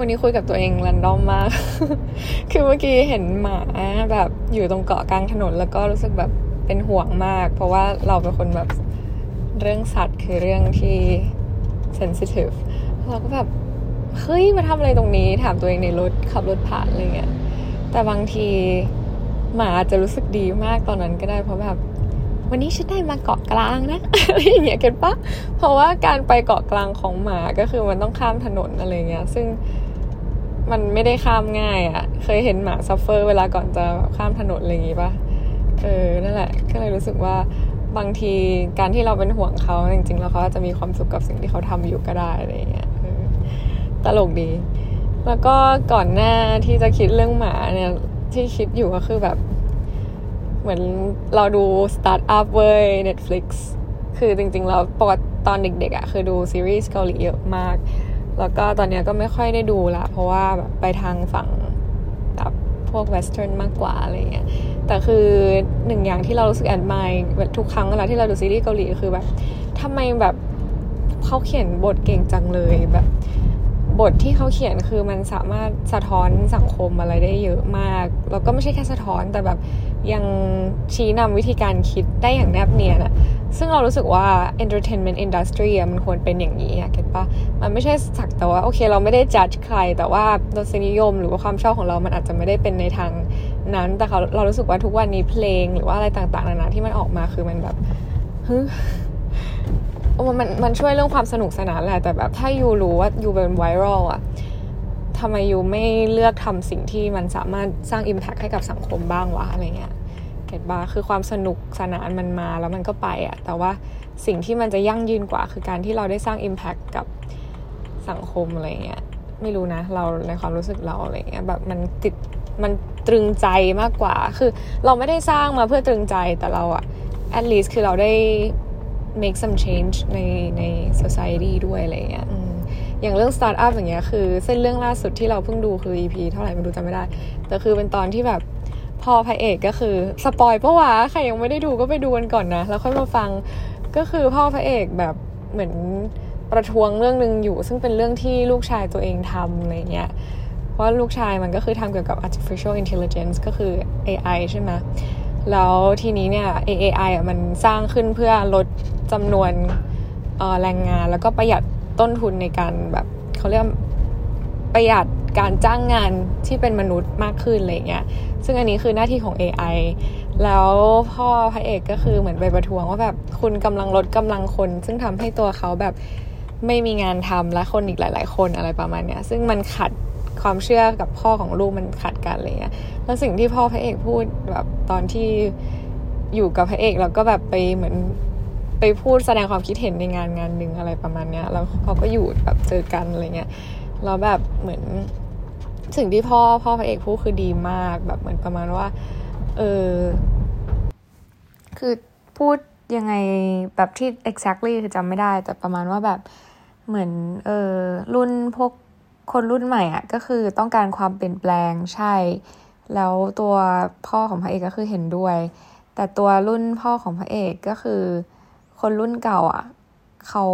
วันนี้คุยกับตัวเองรันดอมมาก คือเมื่อกี้เห็นหมาแบบอยู่ตรงเกาะกลางถนนแล้วก็รู้สึกแบบเป็นห่วงมาก เพราะว่าเราเป็นคนแบบเรื่องสัตว์คือเรื่องที่เซนซิทีฟเราก็แบบ เฮ้ย มาทำอะไรตรงนี้ถามตัวเองในรถขับรถผ่านอะไรเงี้ย แต่บางทีหมาอาจจะรู้สึกดีมากตอนนั้นก็ได้เพราะแบบวันนี้ฉันได้มาเกาะกลางนะอะไรอย่างเงี้ยเก็ตปะเพราะว่าการไปเกาะกลางของหมาก็คือมันต้องข้ามถนนอะไรเงี้ย ซึ่ง มันไม่ได้ข้ามง่ายอะ่ะ เคยเห็นหมา suffer เวลาก่อนจะข้ามถนนอะไรอย่างงี้ปะเออ นั่นแหละ ก็เลยรู้สึกว่าบางทีการที่เราเป็นห่วงเขาจริงๆ แล้วเขาจะมีความสุขกับสิ่งที่เขาทำอยู่ก็ได้อะไรเงี้ยตลกดี แล้วก็ก่อนหน้าที่จะคิดเรื่องหมาเนี่ยที่คิดอยู่ก็คือแบบ เหมือนเราดูสตาร์ทอัพเว้ย Netflix คือจริงๆ แล้วปกติตอนเด็กๆอะ่ะคือดูซีรีส์เกาหลีเยอะมาก แล้วก็ตอนนี้ก็ไม่ค่อยได้ดูละเพราะว่าแบบไปทางฝั่งแบบพวก western มากกว่าอะไรเงี้ยแต่คือหนึ่งอย่างที่เรารู้สึกแอนมายทุกครั้งเวลาที่เราดูซีรีส์เกาหลีคือแบบทำไมแบบเขาเขียนบทเก่งจังเลยแบบบทที่เขาเขียนคือมันสามารถสะท้อนสังคมอะไรได้เยอะมาก แล้วก็ไม่ใช่แค่สะท้อนแต่แบบยังชี้นำวิธีการคิดได้อย่างแนบเนียนอะ ซึ่งเรารู้สึกว่า entertainment industry มันควรเป็นอย่างนี้อะเก็ตปะมันไม่ใช่สักแต่ว่า โอเค เราไม่ได้ judge ใคร แต่ว่ารสนิยมหรือว่าความชอบของเรามันอาจจะไม่ได้เป็นในทางนั้น แต่เขาเรารู้สึกว่าทุกวันนี้เพลงหรือว่าอะไรต่างๆนานาที่มันออกมาคือมันแบบฮึโอ้มันมันช่วยเรื่องความสนุกสนานแหละแต่แบบถ้ายูรู้ว่ายูเป็นไวรัลอะทำไมยูไม่เลือกทำสิ่งที่มันสามารถสร้าง Impact ให้กับสังคมบ้างวะอะไรเงี้ย เก็ตบาคือความสนุกสนานมันมาแล้วมันก็ไปอะแต่ว่าสิ่งที่มันจะยั่งยืนกว่า คือการที่เราได้สร้าง Impact กับสังคมอะไรเงี้ยไม่รู้นะ เราในความรู้สึกเราอะไรเงี้ยแบบมันติดมันตรึงใจมากกว่า คือเราไม่ได้สร้างมาเพื่อตรึงใจแต่เราอะ at least คือเราได้ make some change ในใน society ด้วยอะไรเงี้ยอย่างเรื่อง startup อย่างเงี้ยคือเส้นเรื่องล่าสุดที่เราเพิ่งดูคือ EP เท่าไหร่ไม่รู้จำไม่ได้ แต่คือเป็นตอนที่แบบ พอพระเอกก็คือสปอยปะวะใครยังไม่ได้ดูก็ไปดูกันก่อนนะ แล้วค่อยมาฟังก็คือพ่อพระเอกแบบเหมือนประท้วงเรื่องหนึ่งอยู่ ซึ่งเป็นเรื่องที่ลูกชายตัวเองทำอะไรเงี้ยเพราะลูกชายมันก็คือทำเกี่ยวกับ artificial intelligence ก็คือ AI ใช่ไหมแล้วทีนี้เนี่ย AI อะมันสร้างขึ้นเพื่อลดจำนวนแรงงาน แล้วก็ประหยัดต้นทุนในการแบบเขาเรียกประหยัด การจ้างงานที่เป็นมนุษย์มากขึ้นอะไรเงี้ย ซึ่งอันนี้คือหน้าที่ของ AI แล้วพ่อพระเอกก็คือเหมือนไปประท้วงว่าแบบคุณกำลังลดกำลังคน ซึ่งทำให้ตัวเขาแบบไม่มีงานทำและคนอีกหลาย ๆ คนอะไรประมาณเนี้ย ซึ่งมันขัดความเชื่อกับพ่อของลูกมันขัดกันอะไรเงี้ย แล้วสิ่งที่พ่อพระเอกพูดแบบตอนที่อยู่กับพระเอกแล้วก็แบบไปเหมือนไปพูดแสดงความคิดเห็นในงานงานหนึ่งอะไรประมาณเนี้ย แล้วเขาก็อยู่แบบเจอกันอะไรเงี้ย แล้วแบบเหมือนสิ่งที่พ่อพ่อพระเอกพูดคือดีมากแบบเหมือนประมาณว่า เออ คือพูดยังไงแบบที่ exactly คือจำไม่ได้ แต่ประมาณว่าแบบเหมือน เออรุ่นพวกคนรุ่นใหม่อะก็คือต้องการความเปลี่ยนแปลงใช่ แล้วตัวพ่อของพระเอกก็คือเห็นด้วย แต่ตัวรุ่นพ่อของพระเอกก็คือ คนรุ่นเก่าอะเขา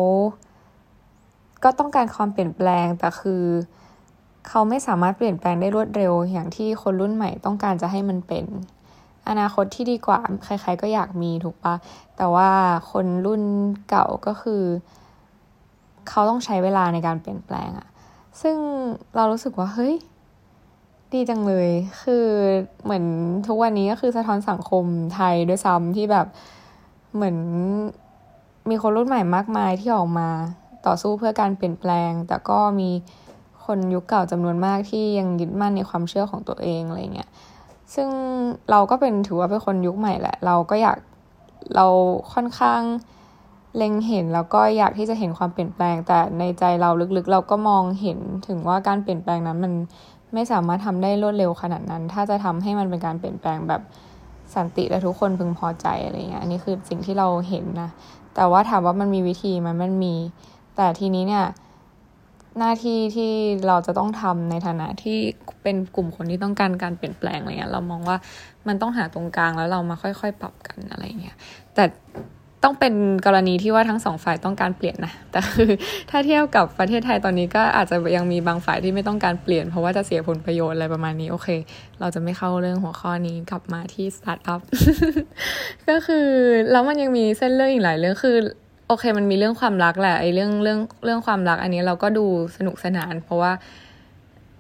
ก็ต้องการความเปลี่ยนแปลงแต่คือ เขาไม่สามารถเปลี่ยนแปลงได้รวดเร็ว อย่างที่คนรุ่นใหม่ต้องการจะให้มันเป็น อนาคตที่ดีกว่าใคร ๆ ก็อยากมีถูกปะแต่ว่าคนรุ่นเก่าก็คือ เขาต้องใช้เวลาในการเปลี่ยนแปลงอะซึ่งเรารู้สึกว่าเฮ้ยดีจังเลย คือเหมือนทุกวันนี้ก็คือสะท้อนสังคมไทยด้วยซ้ำที่แบบเหมือนมีคนรุ่นใหม่มากมายที่ออกมา ต่อสู้เพื่อการเปลี่ยนแปลง แต่ก็มีคนยุคเก่าจำนวนมากที่ยังยึดมั่นในความเชื่อของตัวเองอะไรเงี้ยซึ่งเราก็เป็นถือว่าเป็นคนยุคใหม่แหละ เราก็อยากเราค่อนข้างเล็งเห็นแล้วก็อยากที่จะเห็นความเปลี่ยนแปลง แต่ในใจเราลึกๆ เราก็มองเห็นถึงว่าการเปลี่ยนแปลงนั้นมันไม่สามารถทำได้รวดเร็วขนาดนั้น ถ้าจะทำให้มันเป็นการเปลี่ยนแปลงแบบสันติและทุกคนพึงพอใจอะไรเงี้ยอันนี้คือสิ่งที่เราเห็นนะ แต่ว่าถามว่ามันมีวิธีมันมันมี แต่ทีนี้เนี่ยหน้าที่ที่เราจะต้องทำในฐานะที่เป็นกลุ่มคนที่ต้องการการเปลี่ยนแปลงอะไรเงี้ยเรามองว่ามันต้องหาตรงกลางแล้วเรามาค่อยๆ ปรับกันอะไรเงี้ยแต่ต้องเป็นกรณีที่ว่าทั้งสองฝ่ายต้องการเปลี่ยนนะแต่คือถ้าเทียบกับประเทศไทยตอนนี้ก็อาจจะยังมีบางฝ่ายที่ไม่ต้องการเปลี่ยน เพราะว่าจะเสียผลประโยชน์อะไรประมาณนี้โอเค เราจะไม่เข้าเรื่องหัวข้อนี้กลับมาที่สตาร์ทอัพก็คือแล้วมันยังมีเส้นเรื่องอีกหลายเรื่องคือ โอเค มันมีเรื่องความรักแหละไอ้เรื่องเรื่องเรื่องความรัก อันนี้เราก็ดูสนุกสนาน เพราะว่า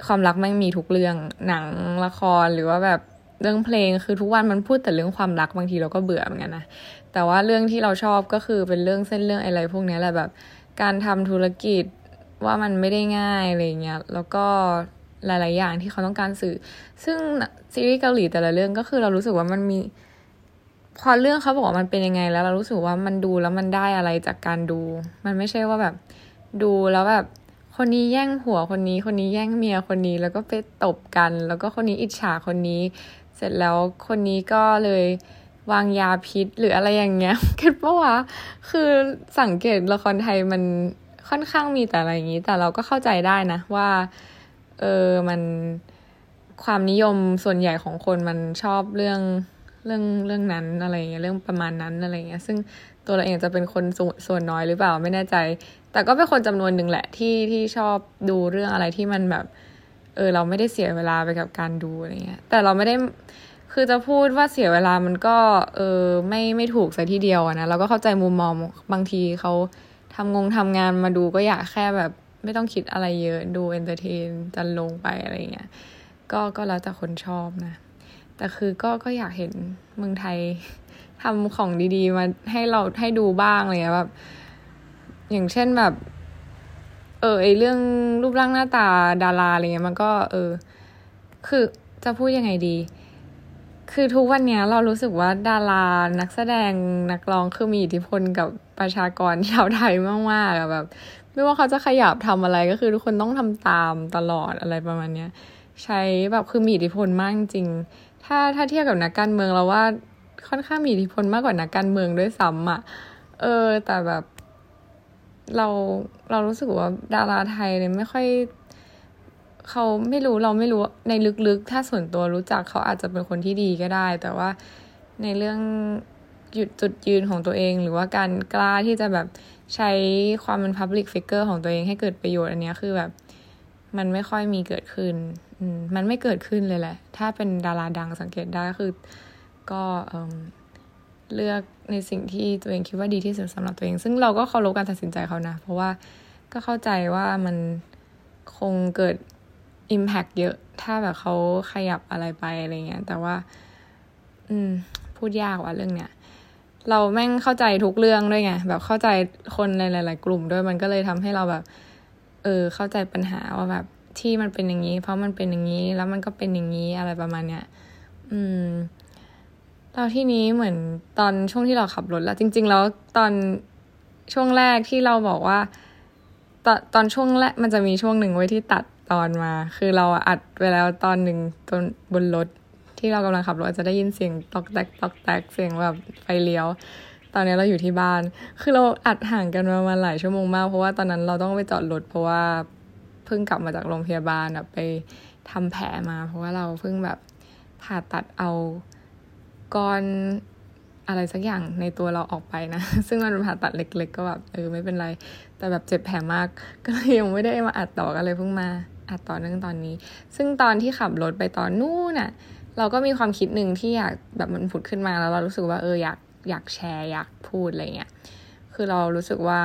ความรักมันมีทุกเรื่องหนังละครหรือว่าแบบเรื่องเพลงคือทุกวันมันพูดแต่เรื่องความรักบางทีเราก็เบื่อเหมือนกันนะแต่ว่าเรื่องที่เราชอบก็คือเป็นเรื่องเส้นเรื่องอะไรพวกนี้แหละแบบ การทำธุรกิจว่ามันไม่ได้ง่ายอะไรเงี้ยแล้วก็หลาย ๆ อย่างที่เขาต้องการสื่อ ซึ่งซีรีส์เกาหลีแต่ละเรื่องก็คือเรารู้สึกว่ามันมี พอเรื่องเขาบอกว่ามันเป็นยังไงแล้วเรารู้สึกว่ามันดูแล้วมันได้อะไรจากการดู มันไม่ใช่ว่าแบบ ดูแล้วแบบ คนนี้แย่งผัวคนนี้ คนนี้แย่งเมียคนนี้แล้วก็ไปตบกัน แล้วก็คนนี้อิจฉาคนนี้ เสร็จแล้วคนนี้ก็เลยวางยาพิษหรืออะไรอย่างเงี้ยคิดว่าคือสังเกตละครไทยมันค่อนข้างมีแต่อะไรอย่างนี้ แต่เราก็เข้าใจได้นะว่า เออมันความนิยมส่วนใหญ่ของคนมันชอบเรื่อง เรื่องเรื่องนั้นอะไรเงี้ยเรื่องประมาณนั้นอะไรเงี้ยซึ่งตัวเราเองจะเป็นคนสส่วนน้อยหรือเปล่าไม่แน่ใจ แต่ก็เป็นคนจำนวนหนึ่งแหละที่ที่ชอบดูเรื่องอะไรที่มันแบบเออเราไม่ได้เสียเวลาไปกับการดูอะไรเงี้ยแต่เราไม่ได้คือจะพูดว่าเสียเวลามันก็เออไม่ไม่ถูกซะทีเดียวนะเราก็เข้าใจมุมมองบางทีเขาทำงงทำงานมาดูก็อยากแค่แบบไม่ต้องคิดอะไรเยอะดู entertain จรรโลงใจอะไรเงี้ยก็ก็แล้วแต่คนชอบนะ แต่คือก็ก็อยากเห็นเมืองไทยทำของดีๆ มาให้เราให้ดูบ้างอะไรเงี้ยแบบ อย่างเช่นแบบ เออไอเรื่องรูปร่างหน้าตาดาราอะไรเงี้ยมันก็ เออ คือจะพูดยังไงดี คือทุกวันเนี้ย เรารู้สึกว่าดารานักแสดงนักร้องคือมีอิทธิพลกับประชากรชาวไทยมากๆแบบ ไม่ว่าเขาจะขยับทำอะไรก็คือทุกคนต้องทำตามตลอดอะไรประมาณเนี้ย ใช้แบบคือมีอิทธิพลมากจริง ถ้าถ้าเทียบกับนักการเมืองเราว่าค่อนข้างมีอิทธิพลมากกว่านักการเมืองด้วยซ้ำอะ เออ แต่แบบ เราเรารู้สึกว่าดาราไทยเนี่ยไม่ค่อยเขาไม่รู้เราไม่รู้ในลึกๆ ถ้าส่วนตัวรู้จักเขาอาจจะเป็นคนที่ดีก็ได้ แต่ว่าในเรื่องหยุดจุดยืนของตัวเอง หรือว่าการกล้าที่จะแบบใช้ความเป็น Public Figure ของตัวเองให้เกิดประโยชน์อันนี้คือแบบ มันไม่ค่อยมีเกิดขึ้น มันไม่เกิดขึ้นเลยแหละ ถ้าเป็นดาราดังสังเกตได้คือ ก็เลือกในสิ่งที่ตัวเองคิดว่าดีที่สุดสำหรับตัวเอง ซึ่งเราก็เคารพการตัดสินใจเขานะ เพราะว่าก็เข้าใจว่ามันคงเกิด Impact เยอะ ถ้าแบบเขาขยับอะไรไปอะไรเงี้ย แต่ว่า อืม พูดยากว่ะเรื่องเนี้ย เราแม่งเข้าใจทุกเรื่องด้วยไง แบบเข้าใจคนในหลาย ๆ กลุ่มด้วย มันก็เลยทำให้เราแบบ เออ เข้าใจปัญหาว่าแบบ ที่มันเป็นอย่างนี้ เพราะมันเป็นอย่างนี้ แล้วมันก็เป็นอย่างนี้อะไรประมาณเนี้ย อืมตอนที่นี้เหมือนตอนช่วงที่เราขับรถแล้ว จริง ๆ แล้วตอนช่วงแรกที่เราบอกว่า ตอนตอนช่วงแรกมันจะมีช่วงหนึ่งไว้ที่ตัดตอนมา คือเราอัดไปแล้วตอนหนึ่งตอนบนรถที่เรากำลังขับรถจะได้ยินเสียงตอกแตกตอกแตกเสียงแบบไฟเลี้ยว ตอนนี้เราอยู่ที่บ้าน คือเราอัดห่างกันมามาหลายชั่วโมงมากเพราะว่าตอนนั้นเราต้องไปจอดรถเพราะว่า เพิ่งกลับมาจากโรงพยาบาลแบบไปทำแผลมา เพราะว่าเราเพิ่งแบบผ่าตัดเอาก้อนอะไรสักอย่างในตัวเราออกไปนะ ซึ่งมันเป็นผ่าตัดเล็ก ๆ ก็แบบเออไม่เป็นไร แต่แบบเจ็บแผลมาก ก็เลยยังไม่ได้มาอัดต่อกันเลยเพิ่งมาอัดต่อเนื่องตอนนี้ ซึ่งตอนที่ขับรถไปตอนนู้นน่ะ เราก็มีความคิดหนึ่งที่อยากแบบมันผุดขึ้นมาแล้วเรารู้สึกว่าเอออยากอยากแชร์อยากพูดอะไรเงี้ย คือเรารู้สึกว่า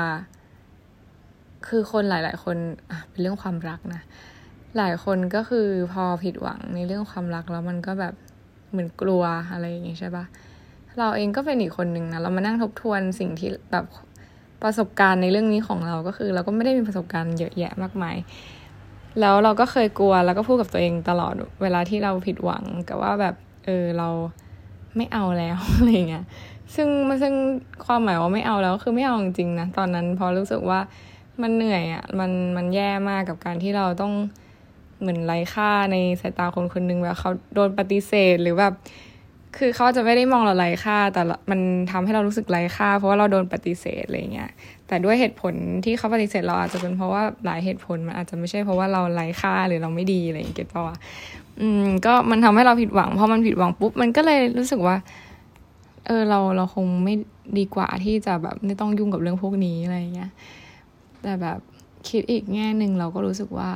คือคนหลาย ๆ คนอะเป็นเรื่องความรักนะ หลายคนก็คือพอผิดหวังในเรื่องความรักแล้วมันก็แบบเหมือนกลัวอะไรอย่างงี้ใช่ปะเราเองก็เป็นอีกคนหนึ่งนะเรามานั่งทบทวนสิ่งที่แบบประสบการณ์ในเรื่องนี้ของเราก็คือ เราก็ไม่ได้มีประสบการณ์เยอะแยะมากมาย แล้วเราก็เคยกลัวแล้วก็พูดกับตัวเองตลอดเวลาที่เราผิดหวังกับว่าแบบเออเราไม่เอาแล้วอะไรเงี้ยซึ่งซึ่งความหมายว่าไม่เอาแล้วคือไม่เอาจริงๆนะตอนนั้นพอรู้สึกว่า มันเหนื่อยอะ่ะมันมันแย่มากกับการที่เราต้องเหมือนไร้ค่าในสายตาคนคนนึงแบบเขาโดนปฏิเสธหรือแบบคือเขาจะไม่ได้มองเราไร้ค่า แต่มันทำให้เรารู้สึกไร้ค่า เพราะว่าเราโดนปฏิเสธอะไรเงี้ยแต่ด้วยเหตุผลที่เขาปฏิเสธเราอาจจะเป็นเพราะว่าหลายเหตุผลมันอาจจะไม่ใช่เพราะว่าเราไร้ค่าหรือเราไม่ดีอะไรอย่างเงี้ยป่ะอืมก็มันทำให้เราผิดหวังพอมันผิดหวังปุ๊บมันก็เลยรู้สึกว่า เออเราเราคงไม่ดีกว่าที่จะแบบไม่ต้องยุ่งกับเรื่องพวกนี้อะไรเงี้ย แต่แบบคิดอีกแง่หนึ่งเราก็รู้สึกว่า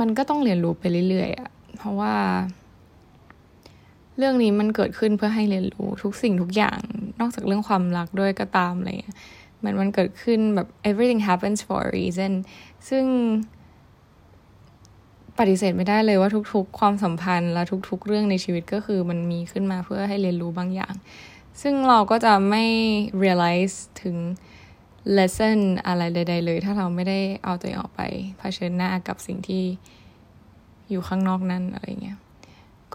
มันก็ต้องเรียนรู้ไปเรื่อยๆอะเพราะว่า เรื่องนี้มันเกิดขึ้นเพื่อให้เรียนรู้ทุกสิ่งทุกอย่าง นอกจากเรื่องความรักด้วยก็ตามอะไรเงี้ยมันมันเกิดขึ้นแบบ everything happens for a reason ซึ่งปฏิเสธไม่ได้เลยว่าทุก ๆ ความสัมพันธ์และทุก ๆ เรื่องในชีวิตก็คือมันมีขึ้นมาเพื่อให้เรียนรู้บางอย่าง ซึ่งเราก็จะไม่ realize ถึง lesson อะไรใด ๆ เลย ถ้าเราไม่ได้เอาตัวเองออกไปเผชิญหน้ากับสิ่งที่อยู่ข้างนอกนั้นอะไรเงี้ย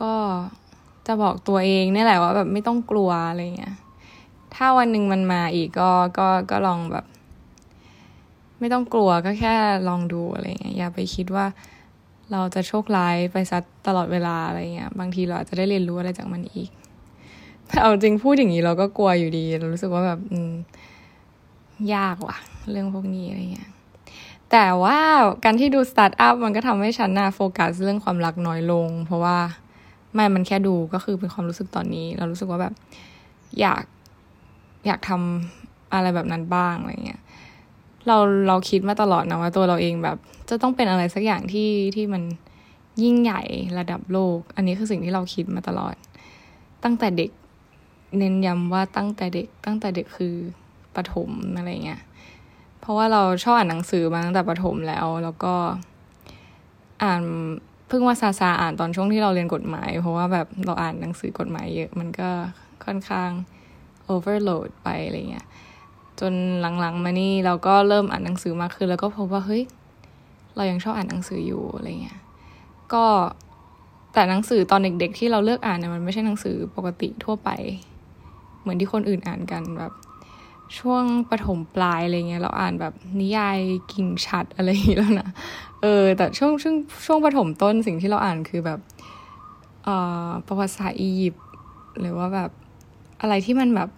ก็จะบอกตัวเองนี่แหละว่าแบบไม่ต้องกลัวอะไรเงี้ย ถ้าวันหนึ่งมันมาอีกก็ก็ก็ลองแบบ ไม่ต้องกลัวก็แค่ลองดูอะไรเงี้ยอย่าไปคิดว่าเราจะโชคร้ายไปซัดตลอดเวลาอะไรเงี้ย บางทีเราอาจจะได้เรียนรู้อะไรจากมันอีกแต่เอาจริงพูดอย่างนี้เราก็กลัวอยู่ดี เรารู้สึกว่าแบบ อืม ยากว่ะ เรื่องพวกนี้อะไรเงี้ยแต่ว่าการที่ดูสตาร์ทอัพมันก็ทำให้ฉันอะโฟกัสเรื่องความรักน้อยลง เพราะว่าไม่มันแค่ดูก็คือเป็นความรู้สึกตอนนี้ เรารู้สึกว่าแบบ อยากอยากทำอะไรแบบนั้นบ้างอะไรเงี้ยเราเราคิดมาตลอดนะว่าตัวเราเองแบบ จะต้องเป็นอะไรสักอย่างที่ที่มันยิ่งใหญ่ระดับโลก อันนี้คือสิ่งที่เราคิดมาตลอด ตั้งแต่เด็ก เน้นย้ำว่าตั้งแต่เด็ก ตั้งแต่เด็กคือ ปฐมอะไรเงี้ย เพราะว่าเราชอบอ่านหนังสือมาตั้งแต่ปฐมแล้ว แล้วก็อ่านเพิ่งว่าซาซาอ่านตอนช่วงที่เราเรียนกฎหมาย เพราะว่าแบบเราอ่านหนังสือกฎหมายเยอะมันก็ค่อนข้าง overload ไปอะไรเงี้ย จนหลังๆมานี่เราก็เริ่มอ่านหนังสือมากขึ้น แล้วก็พบว่าเฮ้ยเรายังชอบอ่านหนังสืออยู่อะไรเงี้ย ก็แต่หนังสือตอนเด็กๆที่เราเลือกอ่านเนี่ยมันไม่ใช่หนังสือปกติทั่วไป เหมือนที่คนอื่นอ่านกันแบบ ช่วงปฐมปลายอะไรเงี้ยเราอ่านแบบนิยายกิ่งชัดอะไรอย่างเงี้แล้วนะเออ แต่ช่วงช่วงช่วงปฐมต้นสิ่งที่เราอ่านคือแบบเอ่อประวัติศาสตร์อียิปต์หรือว่าแบบอะไรที่มันแบบ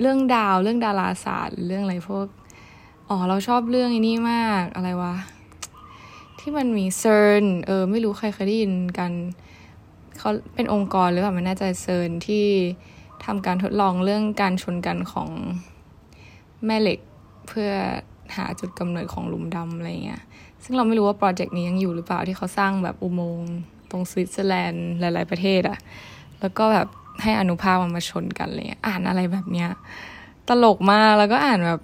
เรื่องดาวเรื่องดาราศาสตร์เรื่องอะไรพวกอ๋อเราชอบเรื่องอันนี้มากอะไรวะที่มันมี CERN เออ ไม่รู้ใครเคยได้ยินกันเขาเป็นองค์กรหรือเปล่าไม่แน่ใจนะ CERN ที่ ทำการทดลองเรื่องการชนกันของแม่เหล็กเพื่อหาจุดกำเนิดของหลุมดำอะไรเงี้ย ซึ่งเราไม่รู้ว่า project นี้ยังอยู่หรือเปล่าที่เขาสร้างแบบอุโมงค์ตรงสวิตเซอร์แลนด์หลาย ๆ ประเทศอะแล้วก็แบบให้อนุภาคมันมาชนกันเลยอ่านอะไรแบบเนี้ย ตลกมาก แล้วก็อ่านแบบ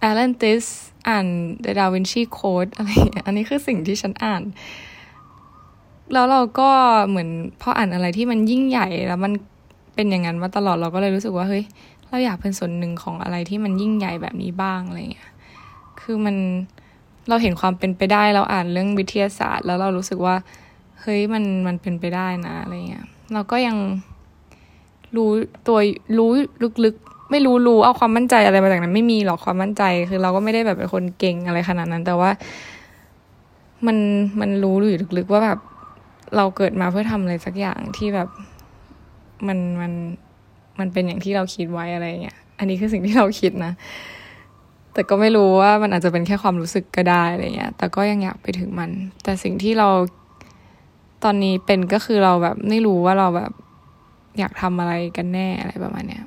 แอลเลนติสอ่าน The Da Vinci Code อะไรอันนี้คือสิ่งที่ฉันอ่าน แล้วเราก็เหมือนพออ่านอะไรที่มันยิ่งใหญ่แล้วมัน เป็นอย่างนั้นมาตลอดเราก็เลยรู้สึกว่าเฮ้ยเราอยากเป็นส่วนหนึ่งของอะไรที่มันยิ่งใหญ่แบบนี้บ้างอะไรเงี้ยคือมันเราเห็นความเป็นไปได้เราอ่านเรื่องวิทยาศาสตร์ แล้วเรารู้สึกว่าเฮ้ยมันมันเป็นไปได้นะอะไรเงี้ยเราก็ยังรู้ตัวรู้ลึกๆ ไม่รู้รู้เอาความมั่นใจอะไรมาจากนั้น ไม่มีหรอกความมั่นใจ คือเราก็ไม่ได้แบบเป็นคนเก่งอะไรขนาดนั้น แต่ว่า มันมันรู้อยู่ลึกๆว่าแบบเราเกิดมาเพื่อทำอะไรสักอย่างที่แบบ มันมันมันเป็นอย่างที่เราคิดไว้อะไรเงี้ย อันนี้คือสิ่งที่เราคิดนะ แต่ก็ไม่รู้ว่ามันอาจจะเป็นแค่ความรู้สึกก็ได้อะไรเงี้ย แต่ก็ยังอยากไปถึงมัน แต่สิ่งที่เราตอนนี้เป็นก็คือเราแบบไม่รู้ว่าเราแบบอยากทำอะไรกันแน่อะไรประมาณเนี้ย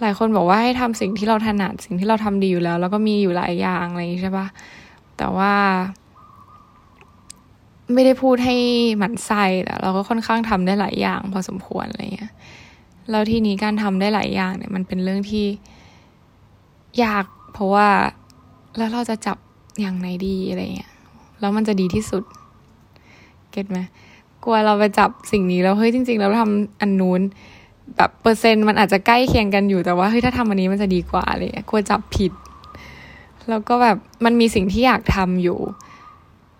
หลายคนบอกว่าให้ทำสิ่งที่เราถนัดสิ่งที่เราทำดีอยู่แล้ว แล้วก็มีอยู่หลายอย่างอะไรใช่ปะแต่ว่า ไม่ได้พูดให้หมันไส้แต่เราก็ค่อนข้างทำได้หลายอย่าง พอสมควรอะไรเงี้ยแล้วทีนี้การทำได้หลายอย่างเนี่ย มันเป็นเรื่องที่ยากเพราะว่าแล้วเราจะจับอย่างไหนดีอะไรเงี้ยแล้วมันจะดีที่สุด เก็ตไหมกลัวเราไปจับสิ่งนี้แล้วเฮ้ยจริง ๆ เราทำอันนู้นแบบเปอร์เซ็นต์มันอาจจะใกล้เคียงกันอยู่แต่ว่าเฮ้ยถ้าทำอันนี้มันจะดีกว่าเลยกลัวจับผิด แล้วก็แบบมันมีสิ่งที่อยากทำอยู่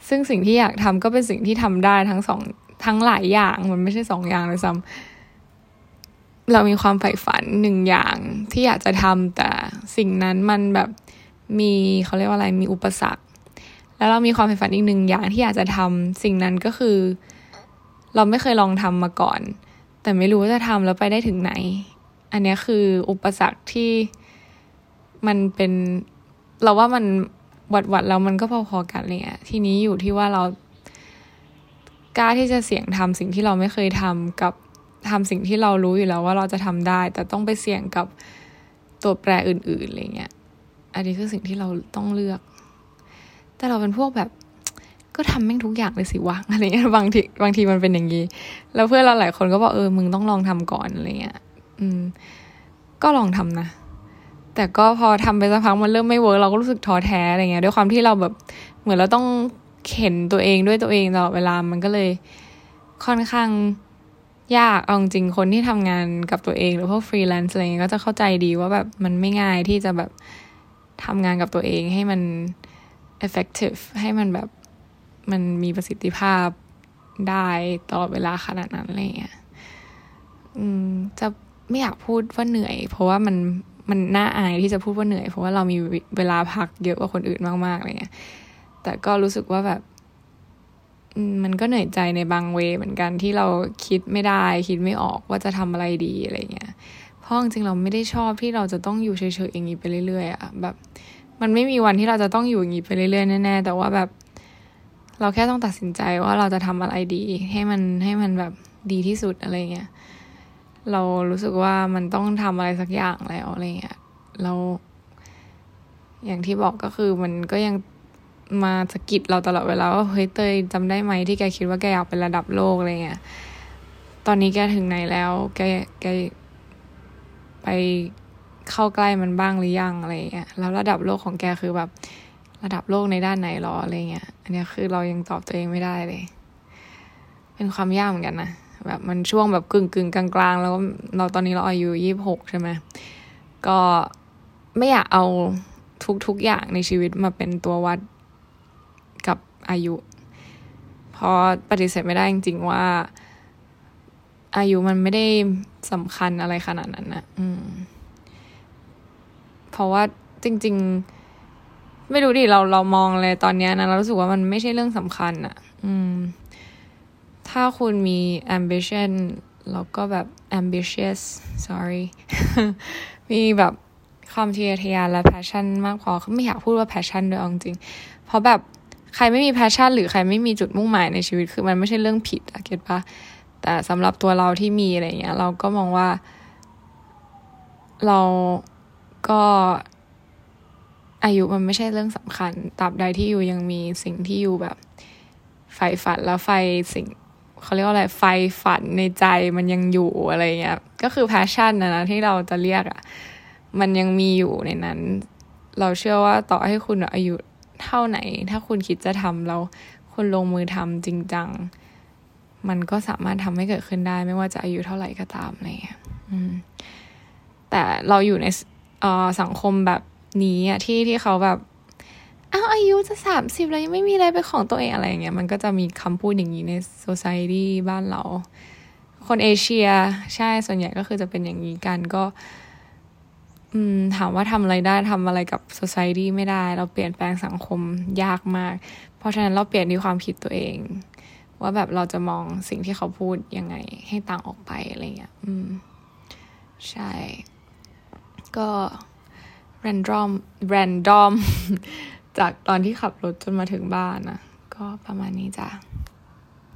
ซึ่งสิ่งที่อยากทำก็เป็นสิ่งที่ทำได้ทั้งสองทั้งหลายอย่างมันไม่ใช่สองอย่างเลยซ้ำเรามีความใฝ่ฝันหนึ่งอย่างที่อยากจะทำแต่สิ่งนั้นมันแบบมีเขาเรียกว่าอะไรมีอุปสรรค แล้วเรามีความใฝ่ฝันอีกหนึ่งอย่างที่อยากจะทำสิ่งนั้นก็คือ เราไม่เคยลองทำมาก่อน แต่ไม่รู้ว่าจะทำแล้วไปได้ถึงไหน อันนี้คืออุปสรรคที่มันเป็นเราว่ามัน วัดวัดแล้วมันก็พอๆกันเลยอะทีนี้อยู่ที่ว่าเรากล้าที่จะเสี่ยงทำสิ่งที่เราไม่เคยทำกับทำสิ่งที่เรารู้อยู่แล้วว่าเราจะทำได้ แต่ต้องไปเสี่ยงกับตัวแปรอื่นๆอะไรเงี้ยอันนี้คือสิ่งที่เราต้องเลือก แต่เราเป็นพวกแบบ ก็ทำแม่งทุกอย่างเลยสิวะอะไรเงี้ยบางทีบางทีมันเป็นอย่างนี้แล้วเพื่อนเราหลายคนก็บอกเออมึงต้องลองทำก่อนอะไรเงี้ยอืม ก็ลองทำนะ แต่ก็พอทำไปสักพักมันเริ่มไม่ work เราก็รู้สึกท้อแท้อะไรเงี้ยด้วยความที่เราแบบเหมือนเราต้องเข็นตัวเองด้วยตัวเองตลอดเวลามันก็เลยค่อนข้างยากเอาจริงคนที่ทำงานกับตัวเอง หรือพวกฟรีแลนซ์อะไรเงี้ยก็จะเข้าใจดีว่าแบบมันไม่ง่ายที่จะแบบทำงานกับตัวเองให้มัน effective ให้มันแบบมันมีประสิทธิภาพได้ตลอดเวลาขนาดนั้นอะไรเงี้ยอืมจะไม่อยากพูดว่าเหนื่อย เพราะว่ามัน มันน่าอายที่จะพูดว่าเหนื่อย เพราะว่าเรามีเวลาพักเยอะกว่าคนอื่นมากๆอะไรเงี้ย แต่ก็รู้สึกว่าแบบมันก็เหนื่อยใจในบางเวเหมือนกันที่เราคิดไม่ได้ คิดไม่ออกว่าจะทำอะไรดีอะไรเงี้ย เพราะจริงๆเราไม่ได้ชอบที่เราจะต้องอยู่เฉยๆอย่างนี้ไปเรื่อยๆอะแบบ มันไม่มีวันที่เราจะต้องอยู่อย่างนี้ไปเรื่อยๆแน่ๆแต่ว่าแบบ เราแค่ต้องตัดสินใจว่าเราจะทำอะไรดี ให้มันให้มันแบบดีที่สุดอะไรเงี้ย เรารู้สึกว่ามันต้องทำอะไรสักอย่างแล้วอะไรเงี้ยเราอย่างที่บอกก็คือมันก็ยังมาสกิดเราตลอดเวลาว่าเฮ้ยเตยจำได้ไหมที่แกคิดว่าแกอยากเป็นระดับโลกอะไรเงี้ยตอนนี้แกถึงไหนแล้ว แกแกไปเข้าใกล้มันบ้างหรือยังอะไรเงี้ยแล้วระดับโลกของแกคือแบบระดับโลกในด้านไหนหรออะไรเงี้ย อันนี้คือเรายังตอบตัวเองไม่ได้เลย เป็นความยากเหมือนกันนะ แบบมันช่วงแบบกึ่งกึ่งกลางกลางแล้วเราตอนนี้เราอายุยี่บหกใช่ไหมก็ไม่อยากเอาทุกๆอย่างในชีวิตมาเป็นตัววัดกับอายุ เพราะปฏิเสธไม่ได้จริงๆว่า อายุมันไม่ได้สำคัญอะไรขนาดนั้นนะอืม เพราะว่าจริง ๆ ไม่รู้ดิเราเรามองเลยตอนนี้นะเรารู้สึกว่ามันไม่ใช่เรื่องสำคัญอะอืม ถ้าคุณมี ambition แล้วก็แบบ ambitious sorry มีแบบความทะเยอทะยานและ passion มากพอไม่อยากพูดว่า passion ด้วยจริง เพราะแบบใครไม่มีแพชชั่นหรือใครไม่มีจุดมุ่งหมายในชีวิตคือมันไม่ใช่เรื่องผิดอะเก็ตปะแต่สำหรับตัวเราที่มีอะไรเงี้ย เราก็มองว่า เราก็อายุมันไม่ใช่เรื่องสำคัญตราบใดที่อยู่ยังมีสิ่งที่อยู่แบบไฟฝันแล้วไฟสิ่ง เขาเรียกว่าอะไรไฟฝันในใจมันยังอยู่อะไรเงี้ยก็คือ passion นะนะที่เราจะเรียกอะ่ะมันยังมีอยู่ในนั้น เราเชื่อว่าต่อให้คุณอายุเท่าไหน ถ้าคุณคิดจะทำแล้วคุณลงมือทำจริงจังมันก็สามารถทำให้เกิดขึ้นได้ ไม่ว่าจะอายุเท่าไหร่ก็ตามอะไรเงี้ยแต่เราอยู่ในสังคมแบบนี้อะที่ที่เขาแบบ อ้าวอายุจะสามสิบแล้วยังไม่มีอะไรเป็นของตัวเองอะไรเงี้ยมันก็จะมีคำพูดอย่างนี้ในโซซายดี้บ้านเรา คนเอเชีย ใช่ส่วนใหญ่ก็คือจะเป็นอย่างนี้กันก็ถามว่าทำอะไรได้ทำอะไรกับ society ไม่ได้ เราเปลี่ยนแปลงสังคมยากมาก เพราะฉะนั้นเราเปลี่ยนที่ความคิดตัวเอง ว่าแบบเราจะมองสิ่งที่เขาพูดยังไง ให้ต่างออกไปอะไรเงี้ย อืม ใช่ ก็ random random จากตอนที่ขับรถจนมาถึงบ้านนะก็ประมาณนี้จ้ะ